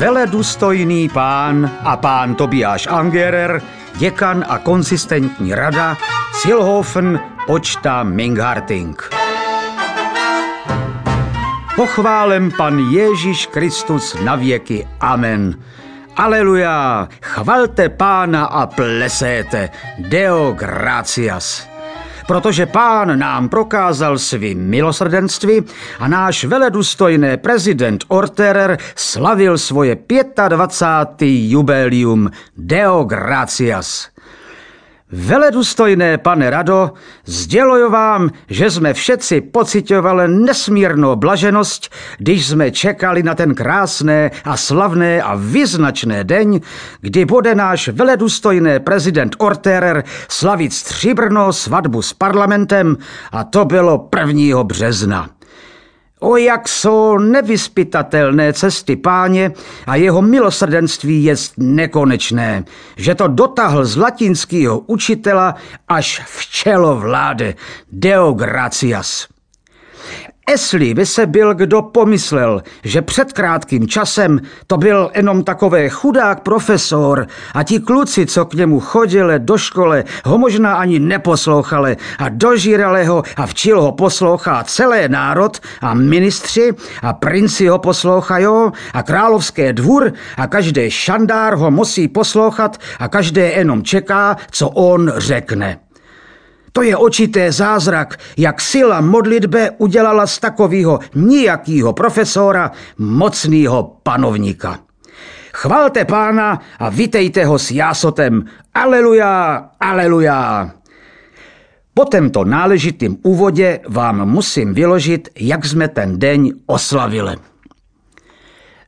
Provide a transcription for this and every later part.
Veledůstojný pán a pán Tobiáš Angerer, děkan a konsistentní rada, Silhofen, počta Mingharting. Pochválem pan Ježíš Kristus na věky. Amen. Aleluja, chvalte pána a plesete. Deo gratias protože pán nám prokázal svým milosrdenství a náš veledůstojný prezident Orterer slavil svoje 25. jubileum Deo Gratias. Veledůstojné pane Rado, sděluju vám, že jsme všetci pocitovali nesmírnou blaženost, když jsme čekali na ten krásné a slavné a vyznačné den, kdy bude náš veledůstojný prezident Orterer slavit stříbrnou svatbu s parlamentem a to bylo 1. března. O jak jsou nevyspytatelné cesty páně a jeho milosrdenství je nekonečné, že to dotahl z latinského učitela až v čelo vlády Deo Gratias. Esli by se byl kdo pomyslel, že před krátkým časem to byl jenom takové chudák profesor a ti kluci, co k němu chodili do škole, ho možná ani neposlouchali a dožírali ho a včil ho poslouchá celé národ a ministři a princi ho poslouchají a královské dvůr a každý šandár ho musí poslouchat a každý jenom čeká, co on řekne. To je očité zázrak, jak sila modlitbe udělala z takového nijakýho profesora mocného panovníka. Chvalte pána a vitejte ho s jásotem. Aleluja, aleluja. Po tomto náležitým úvodě vám musím vyložit, jak jsme ten den oslavili.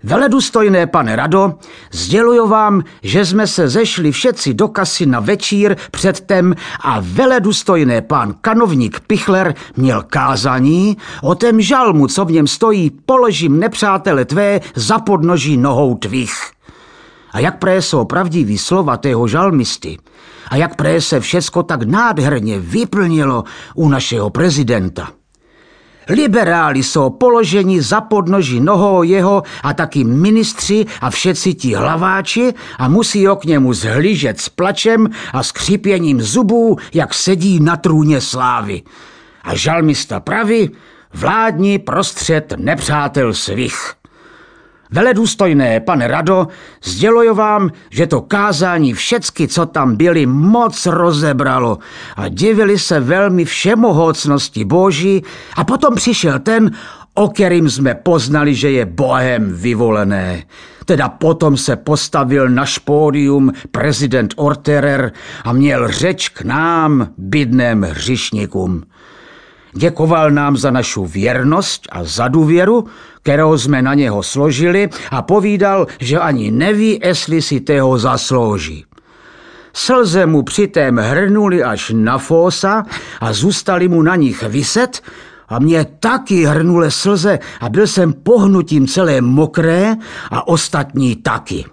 Veledůstojné pane Rado, sděluju vám, že jsme se zešli všetci do kasy na večír předtem a veledůstojné pán kanovník Pichler měl kázání o tém žalmu, co v něm stojí, položím nepřátele tvé za podnoží nohou tvých. A jak pré jsou pravdivý slova tého žalmisty a jak pré se všecko tak nádherně vyplnilo u našeho prezidenta. Liberáli jsou položeni za podnoží nohou jeho a taky ministři a všetci ti hlaváči a musí ho k němu zhlížet s plačem a skřípěním zubů, jak sedí na trůně slávy. A žalmista praví, vládní prostřed nepřátel svých. Veledůstojné, pane Rado, sděluju vám, že to kázání všecky, co tam byli, moc rozebralo a divili se velmi všemohocnosti Boží a potom přišel ten, o kterým jsme poznali, že je Bohem vyvolené. Teda potom se postavil na špódium prezident Orterer a měl řeč k nám, bydném hřišníkům. Děkoval nám za našu věrnost a za důvěru, kterou jsme na něho složili a povídal, že ani neví, jestli si toho zaslouží. Slze mu přitém hrnuli až na fósa a zůstali mu na nich vyset a mě taky hrnule slze a byl jsem pohnutím celé mokré a ostatní taky.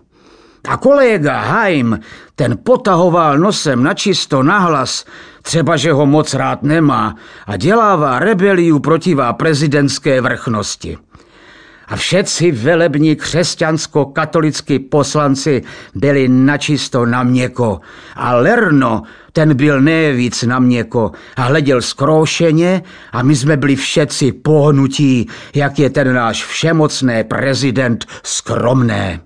A kolega Haim, ten potahoval nosem na čisto nahlas, třeba že ho moc rád nemá a dělává rebeliu protivá prezidentské vrchnosti. A všetci velební křesťansko-katolický poslanci byli načisto na měko. A Lerno, ten byl nejvíc na měko a hleděl skroušeně a my jsme byli všetci pohnutí, jak je ten náš všemocný prezident skromné.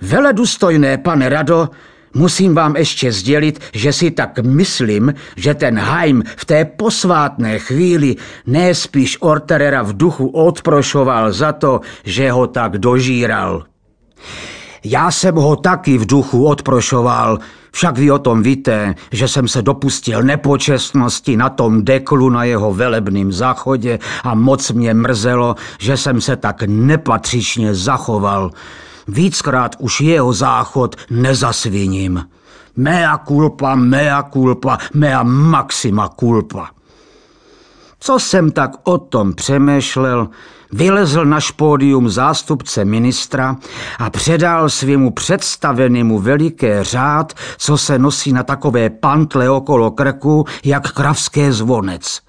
Veledůstojné, pane Rado, Musím vám ještě sdělit, že si tak myslím, že ten Haim v té posvátné chvíli nespíš Orterera v duchu odprošoval za to, že ho tak dožíral. Já jsem ho taky v duchu odprošoval, však vy o tom víte, že jsem se dopustil nepočestnosti na tom deklu na jeho velebným záchodě a moc mě mrzelo, že jsem se tak nepatřičně zachoval. Víckrát už jeho záchod nezasviním. Mea culpa, mea culpa, mea maxima culpa. Co jsem tak o tom přemýšlel, vylezl na špódium zástupce ministra a předal svému představenému veliké řád, co se nosí na takové pantle okolo krku, jak kravské zvonec.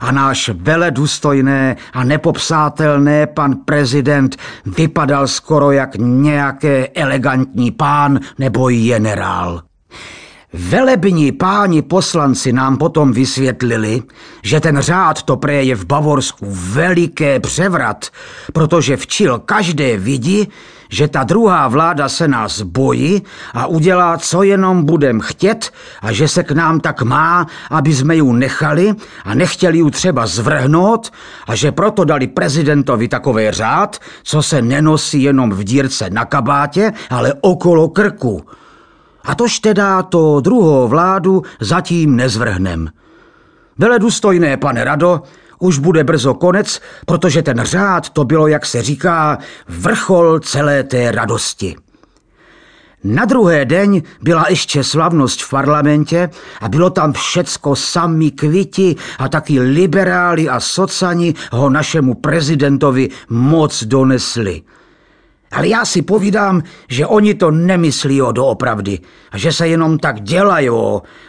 A náš veledůstojné a nepopsátelné pan prezident vypadal skoro jak nějaké elegantní pán nebo generál. Velební páni poslanci nám potom vysvětlili, že ten řád to preje v Bavorsku veliké převrat, protože včil každé vidí, že ta druhá vláda se nás bojí a udělá, co jenom budem chtět a že se k nám tak má, aby jsme ju nechali a nechtěli ju třeba zvrhnout a že proto dali prezidentovi takový řád, co se nenosí jenom v dírce na kabátě, ale okolo krku. A tož teda to druhou vládu zatím nezvrhnem. Vele důstojné, pane Rado, už bude brzo konec, protože ten řád to bylo, jak se říká, vrchol celé té radosti. Na druhé den byla ještě slavnost v parlamentě a bylo tam všecko sami kviti a taky liberáli a socani ho našemu prezidentovi moc donesli. Ale já si povídám, že oni to nemyslí o doopravdy a že se jenom tak dělají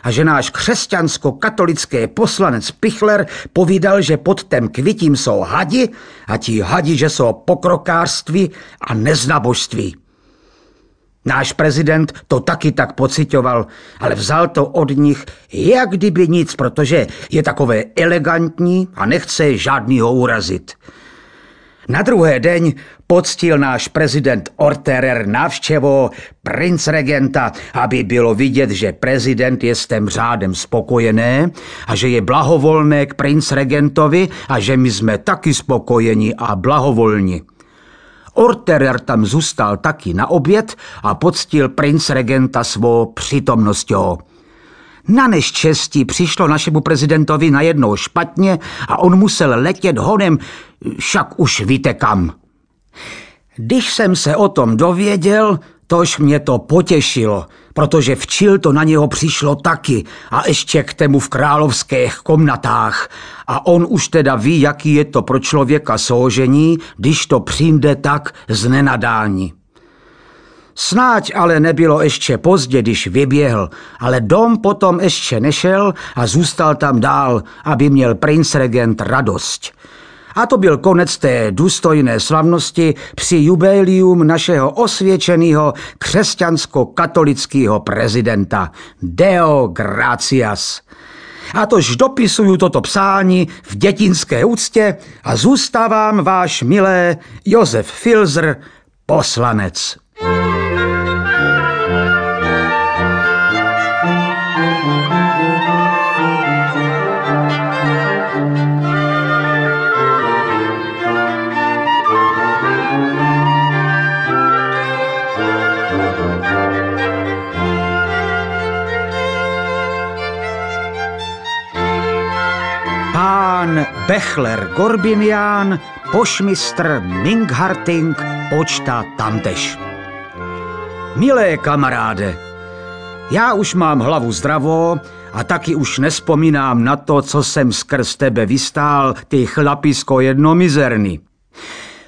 a že náš křesťansko-katolický poslanec Pichler povídal, že pod tém kvitím jsou hadi a ti hadi, že jsou pokrokářství a neznabožství. Náš prezident to taky tak pocitoval, ale vzal to od nich jak kdyby nic, protože je takové elegantní a nechce žádnýho urazit. Na druhé den poctil náš prezident Orterer návštěvo princ regenta, aby bylo vidět, že prezident je s tím řádem spokojené a že je blahovolné k princ regentovi a že my jsme taky spokojeni a blahovolní. Orterer tam zůstal taky na oběd a poctil princ regenta svou přítomností. Na neštěstí přišlo našemu prezidentovi najednou špatně a on musel letět honem, však už víte kam. Když jsem se o tom dověděl, tož mě to potěšilo, protože včil to na něho přišlo taky a ještě k tému v královských komnatách. A on už teda ví, jaký je to pro člověka soužení, když to přijde tak z nenadání. Snáď ale nebylo ještě pozdě, když vyběhl, ale dom potom ještě nešel a zůstal tam dál, aby měl princ regent radost. A to byl konec té důstojné slavnosti při jubilium našeho osvědčeného křesťansko-katolického prezidenta. Deo gratias. A tož dopisuju toto psání v dětinské úctě a zůstávám váš milé Josef Filzer, poslanec. Bechler Gorbinian, pošmistr Mingharting, počta tamtež. Milé kamaráde, já už mám hlavu zdravou a taky už nespomínám na to, co jsem skrz tebe vystál, ty chlapisko jednomizerný.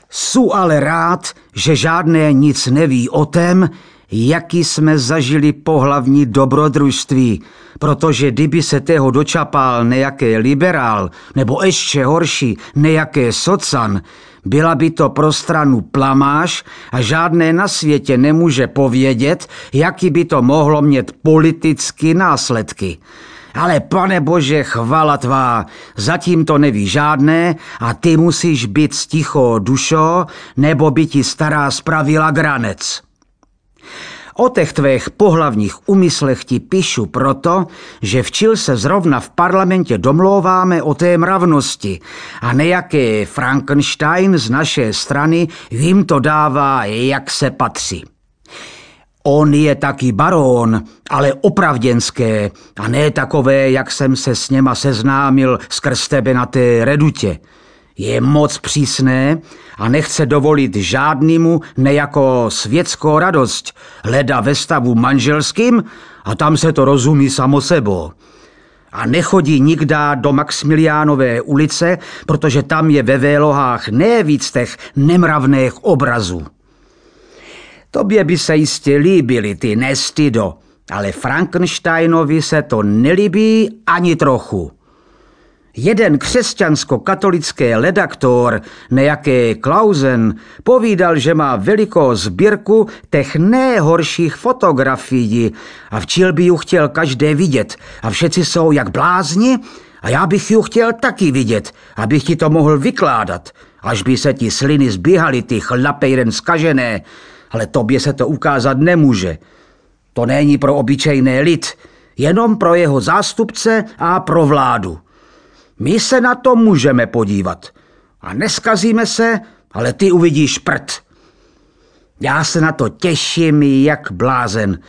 Su ale rád, že žádné nic neví o tem, jaký jsme zažili pohlavní dobrodružství, protože kdyby se tého dočapal nejaké liberál, nebo ještě horší, nejaké socan, byla by to pro stranu plamáž a žádné na světě nemůže povědět, jaký by to mohlo mít politicky následky. Ale pane bože, chvala tvá, zatím to neví žádné a ty musíš být sticho dušo, nebo by ti stará spravila granec. O těch tvých pohlavních úmyslech ti píšu proto, že včil se zrovna v parlamentě domlouváme o té mravnosti a nejaké Frankenstein z naší strany jim to dává, jak se patří. On je taky barón, ale opravděnské a ne takové, jak jsem se s něma seznámil skrz tebe na té redutě je moc přísné a nechce dovolit žádnému nejako světskou radost, hleda ve stavu manželským a tam se to rozumí samo sebou. A nechodí nikdá do Maximiliánové ulice, protože tam je ve vélohách nejvíc těch nemravných obrazů. Tobě by se jistě líbily ty nestydo, ale Frankensteinovi se to nelíbí ani trochu. Jeden křesťansko-katolický redaktor, nejaký Klausen, povídal, že má velikou sbírku těch nejhorších fotografií. A včil by ju chtěl každé vidět. A všetci jsou jak blázni. A já bych ju chtěl taky vidět, abych ti to mohl vykládat, až by se ti sliny zbíhaly, ty chlape jeden zkažené, ale tobě se to ukázat nemůže. To není pro obyčejný lid, jenom pro jeho zástupce a pro vládu. My se na to můžeme podívat. A neskazíme se, ale ty uvidíš prd. Já se na to těším jak blázen.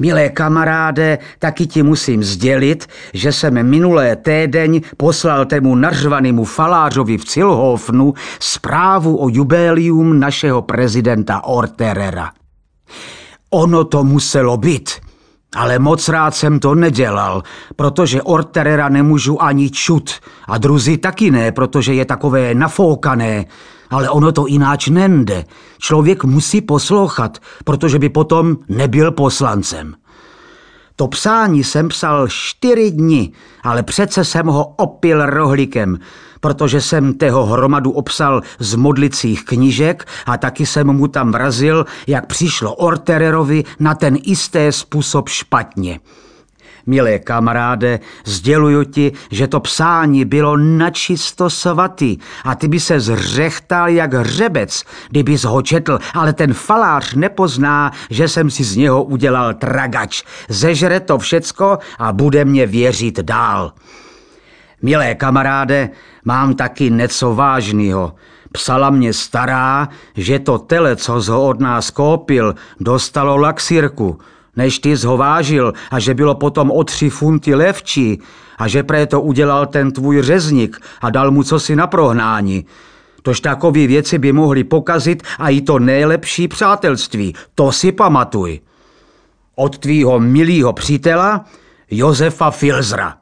Milé kamaráde, taky ti musím sdělit, že jsem minulé tédeň poslal tému nařvanému falářovi v Cilhofnu zprávu o jubilium našeho prezidenta Orterera. Ono to muselo být. Ale moc rád jsem to nedělal, protože Orterera nemůžu ani čut a druzí taky ne, protože je takové nafoukané. Ale ono to ináč nende. Člověk musí poslouchat, protože by potom nebyl poslancem. To psání jsem psal čtyři dny, ale přece jsem ho opil rohlíkem, protože jsem tého hromadu obsal z modlicích knížek a taky jsem mu tam vrazil, jak přišlo Ortererovi na ten isté způsob špatně. Milé kamaráde, sděluju ti, že to psání bylo načisto svatý a ty by se zřechtal jak hřebec, kdybys ho četl, ale ten falář nepozná, že jsem si z něho udělal tragač. Zežre to všecko a bude mě věřit dál. Milé kamaráde, mám taky něco vážného. Psala mě stará, že to tele, co ho od nás koupil, dostalo laxírku než ty zhovážil a že bylo potom o tři funty levčí a že to udělal ten tvůj řezník a dal mu cosi na prohnání. Tož takové věci by mohly pokazit a i to nejlepší přátelství. To si pamatuj. Od tvýho milého přítela Josefa Filzra.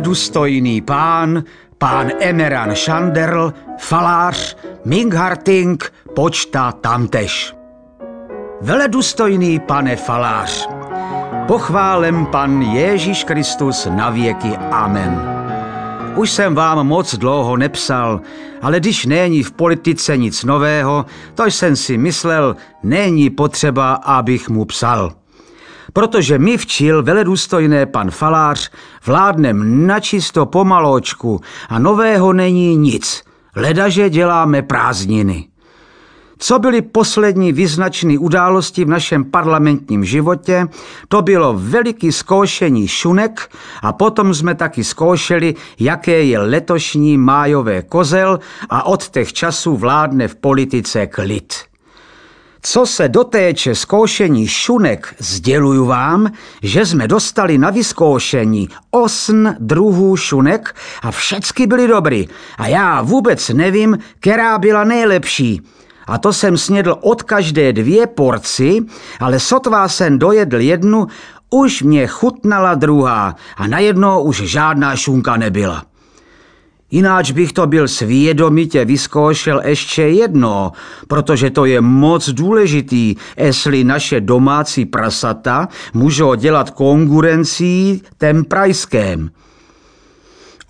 Veledůstojný pán, pán Emeran Šanderl, falář, Mingharting, počta tamtež. Veledůstojný pane falář, pochválem pan Ježíš Kristus na věky. Amen. Už jsem vám moc dlouho nepsal, ale když není v politice nic nového, to jsem si myslel, není potřeba, abych mu psal protože my včil veledůstojné pan Falář vládnem načisto pomalóčku a nového není nic, ledaže děláme prázdniny. Co byly poslední vyznačné události v našem parlamentním životě, to bylo veliký zkoušení šunek a potom jsme taky zkoušeli, jaké je letošní májové kozel a od těch časů vládne v politice klid. Co se dotéče zkoušení šunek, sděluju vám, že jsme dostali na vyzkoušení osm druhů šunek a všecky byly dobrý. A já vůbec nevím, která byla nejlepší. A to jsem snědl od každé dvě porci, ale sotva jsem dojedl jednu, už mě chutnala druhá a najednou už žádná šunka nebyla. Jináč bych to byl svědomitě vyzkoušel ještě jedno, protože to je moc důležitý, jestli naše domácí prasata můžou dělat konkurencí tem prajském.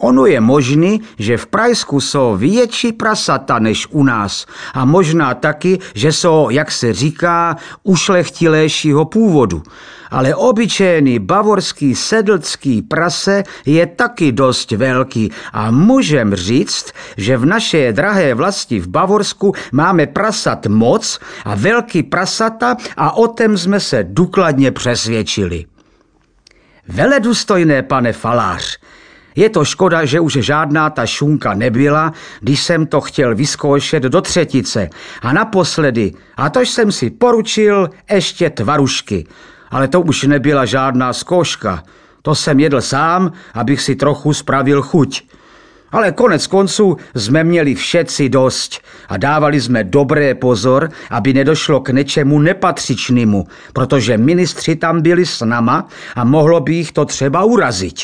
Ono je možný, že v Prajsku jsou větší prasata než u nás a možná taky, že jsou, jak se říká, ušlechtilejšího původu. Ale obyčejný bavorský sedlcký prase je taky dost velký a můžem říct, že v naše drahé vlasti v Bavorsku máme prasat moc a velký prasata a o tom jsme se důkladně přesvědčili. Veledůstojné pane falář, je to škoda, že už žádná ta šunka nebyla, když jsem to chtěl vyzkoušet do třetice. A naposledy, a tož jsem si poručil ještě tvarušky. Ale to už nebyla žádná zkouška. To jsem jedl sám, abych si trochu spravil chuť. Ale konec konců jsme měli všetci dost a dávali jsme dobré pozor, aby nedošlo k něčemu nepatřičnému, protože ministři tam byli s nama a mohlo by jich to třeba urazit.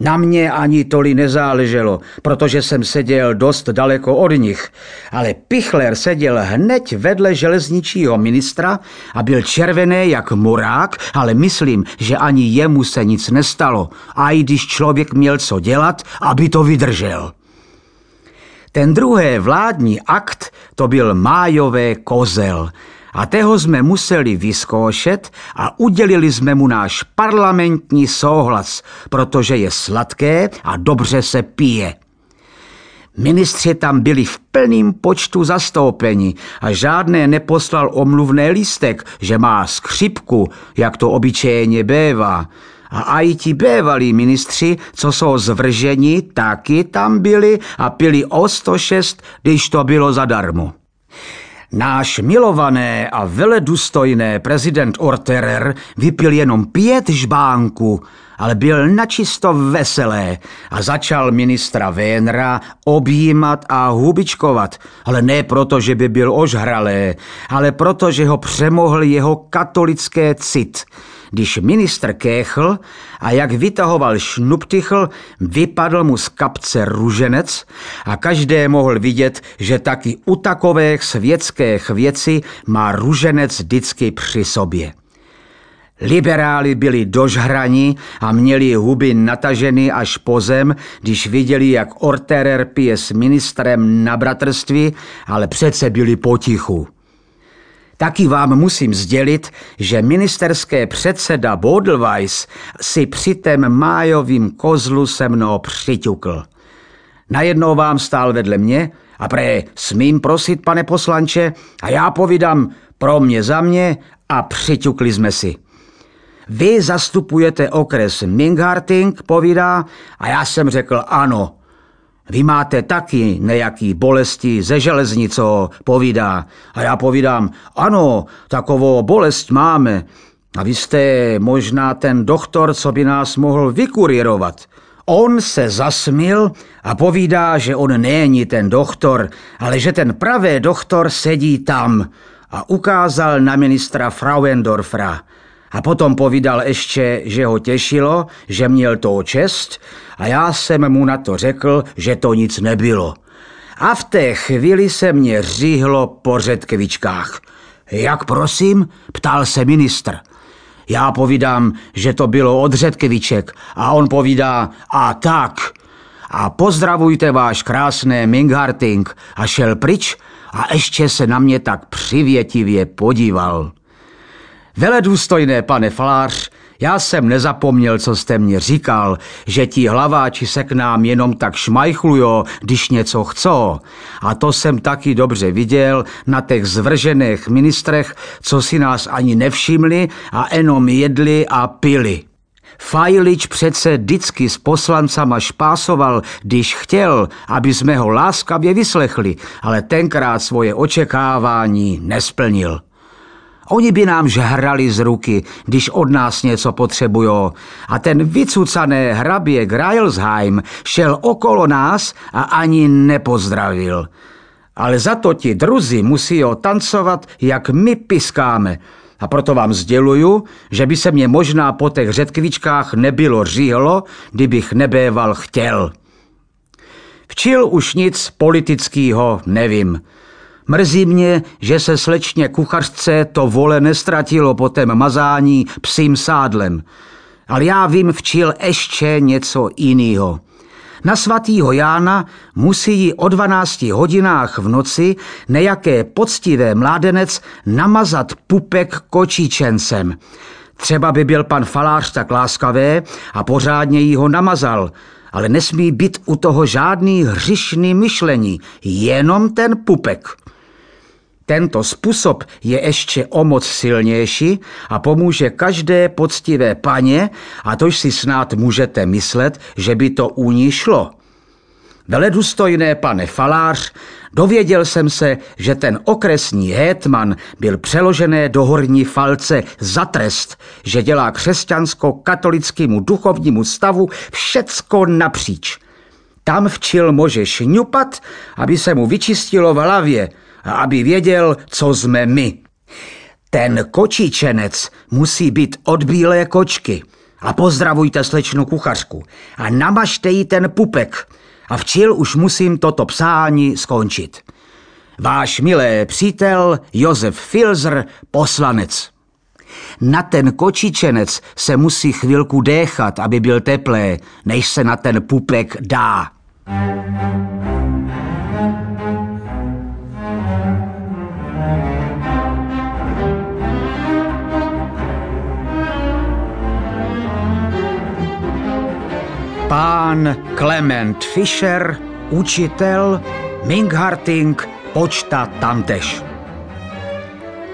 Na mě ani toli nezáleželo, protože jsem seděl dost daleko od nich, ale Pichler seděl hned vedle železničího ministra a byl červený jak murák, ale myslím, že ani jemu se nic nestalo, a i když člověk měl co dělat, aby to vydržel. Ten druhý vládní akt to byl májové kozel, a toho jsme museli vyzkoušet a udělili jsme mu náš parlamentní souhlas, protože je sladké a dobře se pije. Ministři tam byli v plným počtu zastoupeni a žádné neposlal omluvné lístek, že má skřipku, jak to obyčejně bývá. A i ti bývalí ministři, co jsou zvrženi, taky tam byli a pili o 106, když to bylo zadarmo. Náš milované a veledůstojné prezident Orterer vypil jenom pět žbánků, ale byl načisto veselé a začal ministra Vénra objímat a hubičkovat, ale ne proto, že by byl ožhralé, ale proto, že ho přemohl jeho katolické cit – když ministr kéchl a jak vytahoval šnuptychl, vypadl mu z kapce ruženec a každé mohl vidět, že taky u takových světských věcí má ruženec vždycky při sobě. Liberáli byli dožhraní a měli huby nataženy až po zem, když viděli, jak Orterer pije s ministrem na bratrství, ale přece byli potichu. Taky vám musím sdělit, že ministerské předseda Bodelweiss si při tém májovým kozlu se mnou přiťukl. Najednou vám stál vedle mě a pre, smím prosit, pane poslanče, a já povídám pro mě za mě a přiťukli jsme si. Vy zastupujete okres Mingharting, povídá, a já jsem řekl ano, vy máte taky nejaký bolesti ze železnico, povídá. A já povídám, ano, takovou bolest máme. A vy jste možná ten doktor, co by nás mohl vykurírovat. On se zasmil a povídá, že on není ten doktor, ale že ten pravé doktor sedí tam a ukázal na ministra Frauendorfra. A potom povídal ještě, že ho těšilo, že měl to čest a já jsem mu na to řekl, že to nic nebylo. A v té chvíli se mě říhlo po řetkvičkách. Jak prosím? ptal se ministr. Já povídám, že to bylo od řetkeviček a on povídá, a tak. A pozdravujte váš krásné Mingharting a šel pryč a ještě se na mě tak přivětivě podíval. Veledůstojné pane Falář, já jsem nezapomněl, co jste mě říkal, že ti hlaváči se k nám jenom tak šmajchlujo, když něco chcou. A to jsem taky dobře viděl na těch zvržených ministrech, co si nás ani nevšimli a jenom jedli a pili. Fajlič přece vždycky s poslancama špásoval, když chtěl, aby jsme ho láskavě vyslechli, ale tenkrát svoje očekávání nesplnil. Oni by nám žhrali z ruky, když od nás něco potřebujou. A ten vycucané hrabě Greilsheim šel okolo nás a ani nepozdravil. Ale za to ti druzi musí ho tancovat, jak my piskáme. A proto vám sděluju, že by se mě možná po těch řetkvičkách nebylo říhlo, kdybych nebéval chtěl. Včil už nic politického nevím. Mrzí mě, že se slečně kuchařce to vole nestratilo po tém mazání psím sádlem. Ale já vím včil ještě něco jiného. Na svatýho Jána musí o 12 hodinách v noci nejaké poctivé mládenec namazat pupek kočíčencem. Třeba by byl pan falář tak láskavé a pořádně jí ho namazal, ale nesmí být u toho žádný hřišný myšlení, jenom ten pupek. Tento způsob je ještě o moc silnější a pomůže každé poctivé paně a tož si snad můžete myslet, že by to u ní šlo. Veledůstojné pane Falář, dověděl jsem se, že ten okresní hétman byl přeložené do horní falce za trest, že dělá křesťansko-katolickému duchovnímu stavu všecko napříč – Tam včil může šňupat, aby se mu vyčistilo v hlavě aby věděl, co jsme my. Ten kočičenec musí být od bílé kočky. A pozdravujte slečnu kuchařku. A namažte jí ten pupek. A včil už musím toto psání skončit. Váš milé přítel Josef Filzer, poslanec. Na ten kočičenec se musí chvilku déchat, aby byl teplé, než se na ten pupek dá. Pán Clement Fischer, učitel, Mingharting, počta tamtež.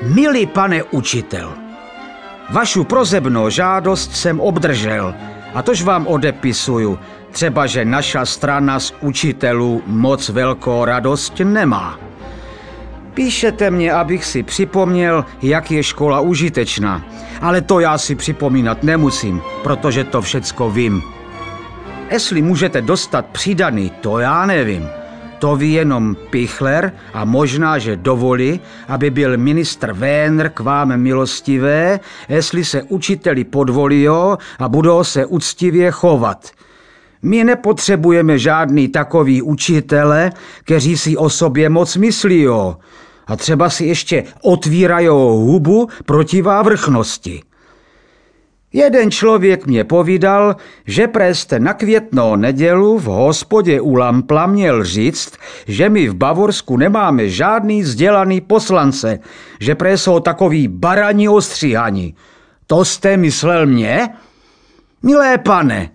Milý pane učitel, vašu prozebnou žádost jsem obdržel a tož vám odepisuju, třeba že naša strana z učitelů moc velkou radost nemá. Píšete mě, abych si připomněl, jak je škola užitečná, ale to já si připomínat nemusím, protože to všecko vím. Jestli můžete dostat přidaný, to já nevím. To ví jenom Pichler a možná, že dovolí, aby byl ministr Vénr k vám milostivé, jestli se učiteli podvolí a budou se úctivě chovat. My nepotřebujeme žádný takový učitele, kteří si o sobě moc myslí. A třeba si ještě otvírají hubu proti vrchnosti. Jeden člověk mě povídal, že preste na květnou nedělu v hospodě u Lampla měl říct, že my v Bavorsku nemáme žádný vzdělaný poslance, že pre jsou takový barani ostříhani. To jste myslel mě? Milé pane,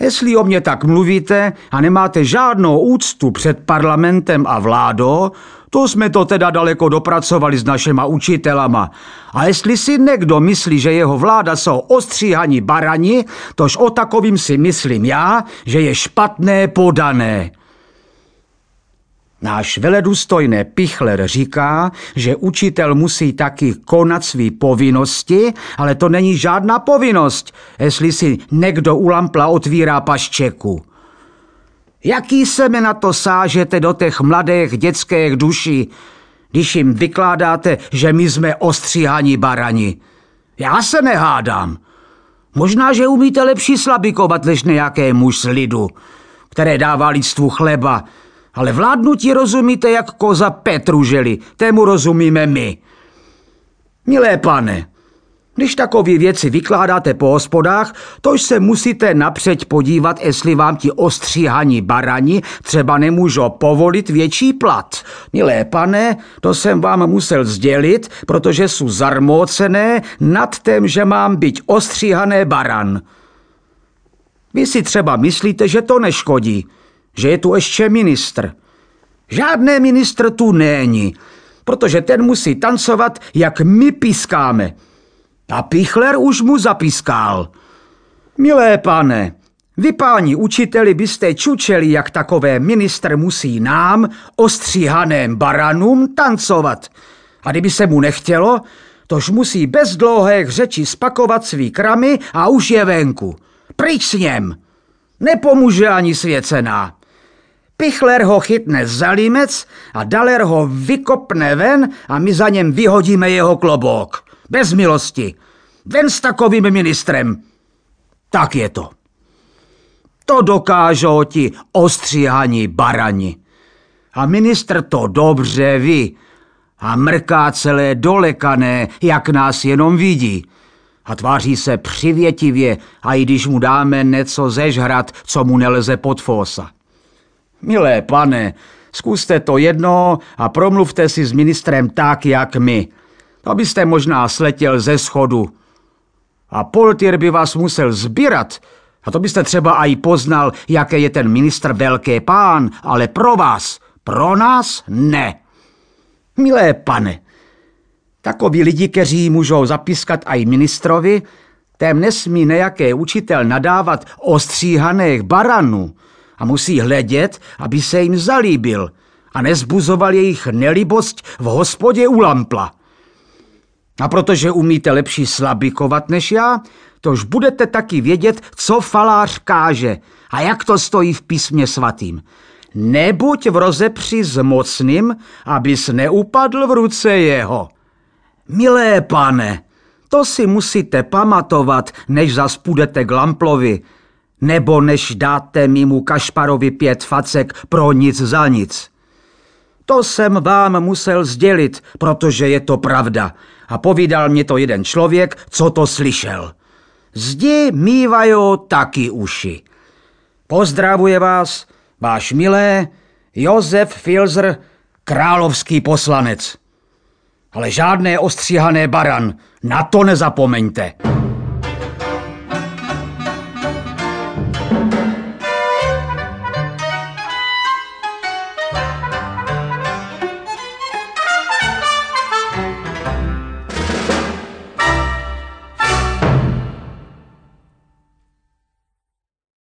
jestli o mě tak mluvíte a nemáte žádnou úctu před parlamentem a vládou, to jsme to teda daleko dopracovali s našima učitelama. A jestli si někdo myslí, že jeho vláda jsou ostříhaní barani, tož o takovým si myslím já, že je špatné podané. Náš veledůstojné Pichler říká, že učitel musí taky konat své povinnosti, ale to není žádná povinnost, jestli si někdo u lampla otvírá paščeku. Jaký seme na to sážete do těch mladých dětských duší, když jim vykládáte, že my jsme ostříhaní barani? Já se nehádám. Možná, že umíte lepší slabikovat než nějaké muž z lidu, které dává lidstvu chleba, ale vládnutí rozumíte jak koza Petruželi, tému rozumíme my. Milé pane, když takové věci vykládáte po hospodách, tož se musíte napřed podívat, jestli vám ti ostříhaní barani třeba nemůžou povolit větší plat. Milé pane, to jsem vám musel sdělit, protože jsou zarmócené nad tím, že mám být ostříhané baran. Vy si třeba myslíte, že to neškodí, že je tu ještě ministr. Žádný ministr tu není, protože ten musí tancovat, jak my pískáme. A Pichler už mu zapiskal. Milé pane, vy páni učiteli byste čučeli, jak takové ministr musí nám, ostříhaném baranům, tancovat. A kdyby se mu nechtělo, tož musí bez dlouhých řeči spakovat svý kramy a už je venku. Pryč s něm. Nepomůže ani svěcená. Pichler ho chytne za límec a Daler ho vykopne ven a my za něm vyhodíme jeho klobouk. Bez milosti. Ven s takovým ministrem. Tak je to. To dokážou ti ostříhaní barani. A ministr to dobře ví. A mrká celé dolekané, jak nás jenom vidí. A tváří se přivětivě, a i když mu dáme něco zežhrat, co mu nelze pod fosa. Milé pane, zkuste to jedno a promluvte si s ministrem tak, jak my. To byste možná sletěl ze schodu. A Poltier by vás musel zbírat. A to byste třeba i poznal, jaký je ten ministr velký pán, ale pro vás, pro nás ne. Milé pane, takoví lidi, kteří můžou zapiskat i ministrovi, tém nesmí nejaké učitel nadávat ostříhaných baranů a musí hledět, aby se jim zalíbil a nezbuzoval jejich nelibost v hospodě u lampla. A protože umíte lepší slabikovat než já, tož budete taky vědět, co falář káže a jak to stojí v písmě svatým. Nebuď v rozepři s mocným, abys neupadl v ruce jeho. Milé pane, to si musíte pamatovat, než zas půjdete k Lamplovi, nebo než dáte mimo Kašparovi pět facek pro nic za nic. To jsem vám musel sdělit, protože je to pravda. A povídal mě to jeden člověk, co to slyšel. Zdi mývají taky uši. Pozdravuje vás, váš milé Josef Filzer, královský poslanec. Ale žádné ostříhané baran, na to nezapomeňte.